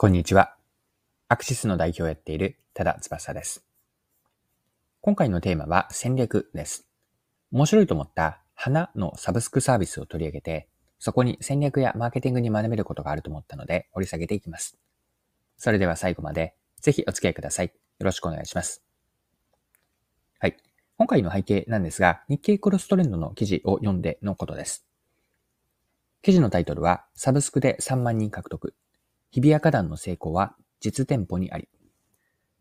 こんにちは。アクシスの代表をやっている多田翼です。今回のテーマは戦略です。面白いと思った花のサブスクサービスを取り上げて、そこに戦略やマーケティングに学べることがあると思ったので掘り下げていきます。それでは最後までぜひお付き合いください。よろしくお願いします。はい。今回の背景なんですが、日経クロストレンドの記事を読んでのことです。記事のタイトルは、サブスクで3万人獲得、日比谷花壇の成功は実店舗にあり。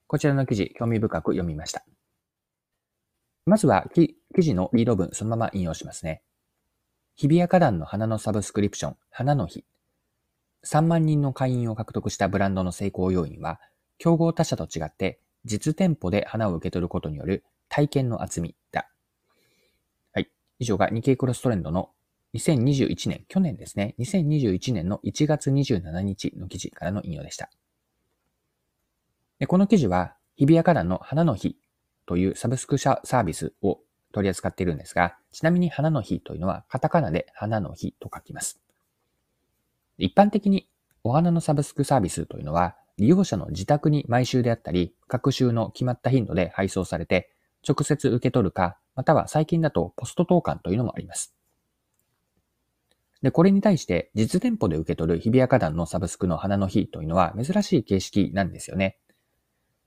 こちらの記事、興味深く読みました。まずは記事のリード文そのまま引用しますね。日比谷花壇の花のサブスクリプション、花の日。3万人の会員を獲得したブランドの成功要因は、競合他社と違って実店舗で花を受け取ることによる体験の厚みだ。はい。以上が日経クロストレンドの2021年、去年ですね、2021年の1月27日の記事からの引用でした。でこの記事は、日比谷花壇の花の日というサブスクサービスを取り扱っているんですが、ちなみに花の日というのはカタカナで花の日と書きます。一般的にお花のサブスクサービスというのは、利用者の自宅に毎週であったり、各週の決まった頻度で配送されて、直接受け取るか、または最近だとポスト投函というのもあります。で、これに対して実店舗で受け取る日比谷花壇のサブスクの花の日というのは珍しい形式なんですよね。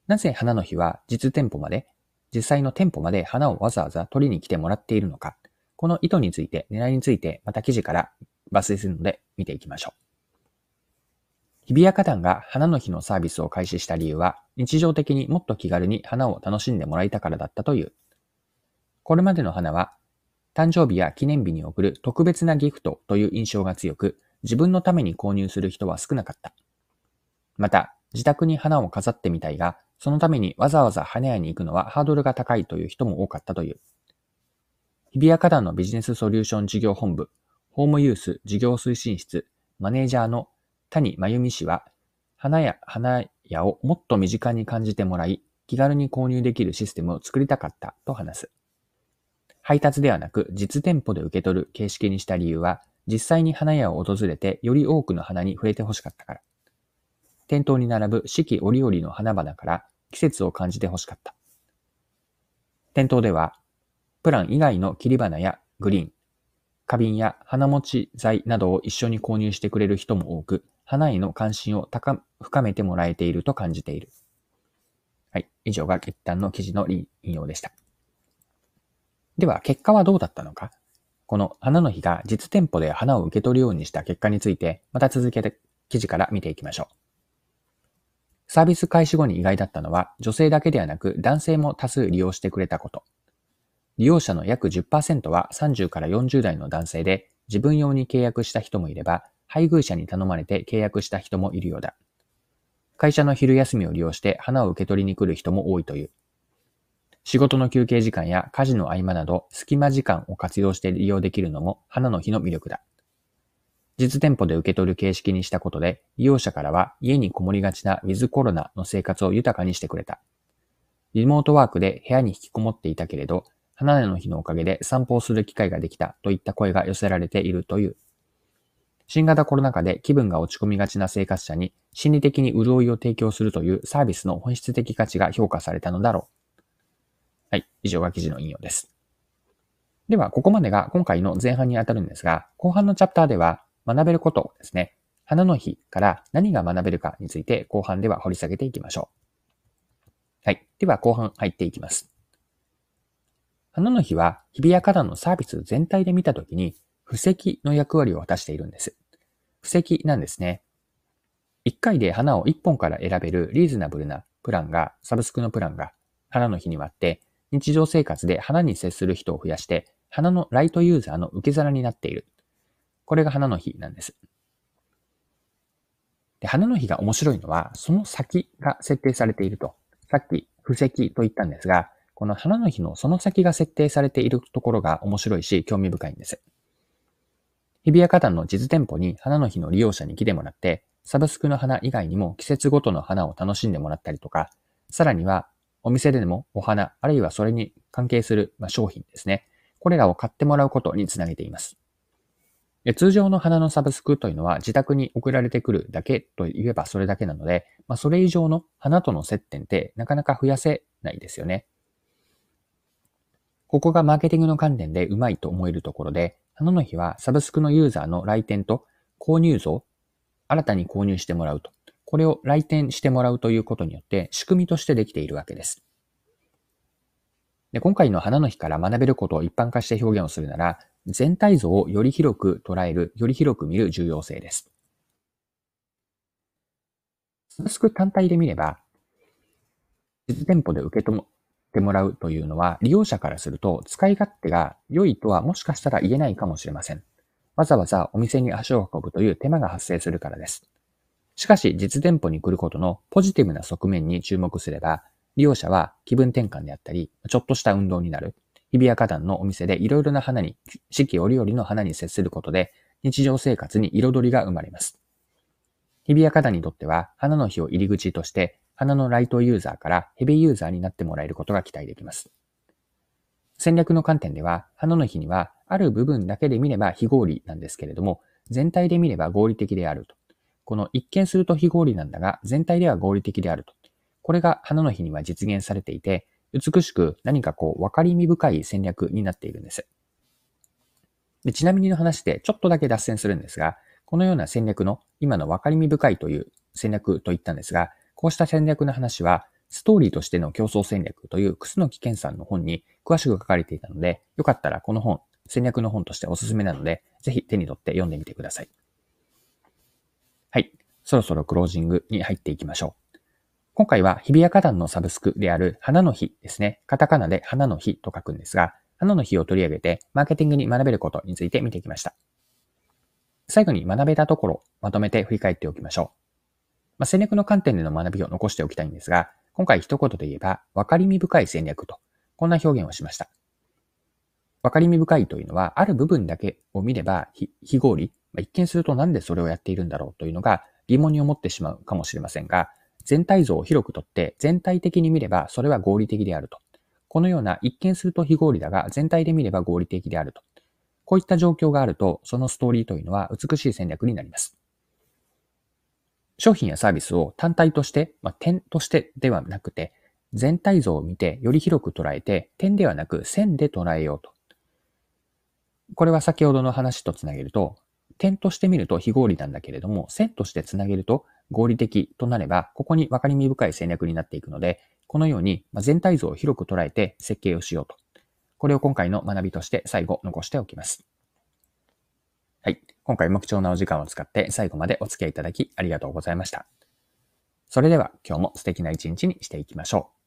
なぜ花の日は実店舗まで、実際の店舗まで花をわざわざ取りに来てもらっているのか、この意図について、狙いについて、また記事から抜粋するので見ていきましょう。日比谷花壇が花の日のサービスを開始した理由は、日常的にもっと気軽に花を楽しんでもらいたからだったという。これまでの花は誕生日や記念日に贈る特別なギフトという印象が強く、自分のために購入する人は少なかった。また、自宅に花を飾ってみたいが、そのためにわざわざ花屋に行くのはハードルが高いという人も多かったという。日比谷花壇のビジネスソリューション事業本部、ホームユース事業推進室、マネージャーの谷真由美氏は、花屋、花屋をもっと身近に感じてもらい、気軽に購入できるシステムを作りたかったと話す。配達ではなく実店舗で受け取る形式にした理由は、実際に花屋を訪れてより多くの花に触れて欲しかったから。店頭に並ぶ四季折々の花々から季節を感じて欲しかった。店頭では、プラン以外の切り花やグリーン、花瓶や花持ち材などを一緒に購入してくれる人も多く、花への関心を高深めてもらえていると感じている。はい。以上が一旦の記事の引用でした。では、結果はどうだったのか？この花の日が実店舗で花を受け取るようにした結果について、また続けて記事から見ていきましょう。サービス開始後に意外だったのは、女性だけではなく男性も多数利用してくれたこと。利用者の約10%は30から40代の男性で、自分用に契約した人もいれば、配偶者に頼まれて契約した人もいるようだ。会社の昼休みを利用して花を受け取りに来る人も多いという。仕事の休憩時間や家事の合間など隙間時間を活用して利用できるのも花の日の魅力だ。実店舗で受け取る形式にしたことで、利用者からは家にこもりがちなウィズコロナの生活を豊かにしてくれた。リモートワークで部屋に引きこもっていたけれど、花の日のおかげで散歩をする機会ができたといった声が寄せられているという。新型コロナ禍で気分が落ち込みがちな生活者に心理的に潤いを提供するというサービスの本質的価値が評価されたのだろう。はい。以上が記事の引用です。では、ここまでが今回の前半にあたるんですが、後半のチャプターでは学べることですね。花の日から何が学べるかについて後半では掘り下げていきましょう。はい。では後半入っていきます。花の日は日比谷花壇のサービス全体で見たときに、布石の役割を果たしているんです。布石なんですね。1回で花を1本から選べるリーズナブルなプランが、サブスクのプランが花の日にはあって、日常生活で花に接する人を増やして、花のライトユーザーの受け皿になっている。これが花の日なんです。で花の日が面白いのは、その先が設定されていると。さっき、布石と言ったんですが、この花の日のその先が設定されているところが面白いし、興味深いんです。日比谷花壇の実店舗に花の日の利用者に来てもらって、サブスクの花以外にも季節ごとの花を楽しんでもらったりとか、さらにはお店でもお花、あるいはそれに関係する商品ですね。これらを買ってもらうことにつなげています。通常の花のサブスクというのは自宅に送られてくるだけと言えばそれだけなので、まあ、それ以上の花との接点ってなかなか増やせないですよね。ここがマーケティングの観点でうまいと思えるところで、花の日はサブスクのユーザーの来店と購入像、新たに購入してもらうと。これを来店してもらうということによって仕組みとしてできているわけです。で今回の花の日から学べることを一般化して表現をするなら、全体像をより広く捉える、より広く見る重要性です。サブスク単体で見れば、実店舗で受け止めてもらうというのは、利用者からすると使い勝手が良いとはもしかしたら言えないかもしれません。わざわざお店に足を運ぶという手間が発生するからです。しかし、実店舗に来ることのポジティブな側面に注目すれば、利用者は気分転換であったり、ちょっとした運動になる。日比谷花壇のお店でいろいろな花に、四季折々の花に接することで、日常生活に彩りが生まれます。日比谷花壇にとっては、花の日を入り口として、花のライトユーザーからヘビーユーザーになってもらえることが期待できます。戦略の観点では、花の日には、ある部分だけで見れば非合理なんですけれども、全体で見れば合理的であると。この一見すると非合理なんだが、全体では合理的であると。これが花の日には実現されていて、美しく何かこう分かりみ深い戦略になっているんです。でちなみにの話でちょっとだけ脱線するんですが、このような戦略の今の分かりみ深いという戦略と言ったんですが、こうした戦略の話は、ストーリーとしての競争戦略という楠木健さんの本に詳しく書かれていたので、よかったらこの本、戦略の本としておすすめなので、ぜひ手に取って読んでみてください。はい。そろそろクロージングに入っていきましょう。今回は日比谷花壇のサブスクである花の日ですね。カタカナで花の日と書くんですが、花の日を取り上げてマーケティングに学べることについて見てきました。最後に学べたところ、まとめて振り返っておきましょう。まあ、戦略の観点での学びを残しておきたいんですが、今回一言で言えば、分かりみ深い戦略と、こんな表現をしました。分かりみ深いというのは、ある部分だけを見れば非合理、まあ、一見するとなんでそれをやっているんだろうというのが疑問に思ってしまうかもしれませんが、全体像を広くとって全体的に見ればそれは合理的であると。このような一見すると非合理だが全体で見れば合理的であると。こういった状況があると、そのストーリーというのは美しい戦略になります。商品やサービスを単体として、まあ、点としてではなくて、全体像を見てより広く捉えて、点ではなく線で捉えようと。これは先ほどの話とつなげると、点として見ると非合理なんだけれども、線としてつなげると合理的となれば、ここに分かりみ深い戦略になっていくので、このように全体像を広く捉えて設計をしようと。これを今回の学びとして最後残しておきます。はい。今回も貴重なお時間を使って最後までお付き合いいただきありがとうございました。それでは今日も素敵な一日にしていきましょう。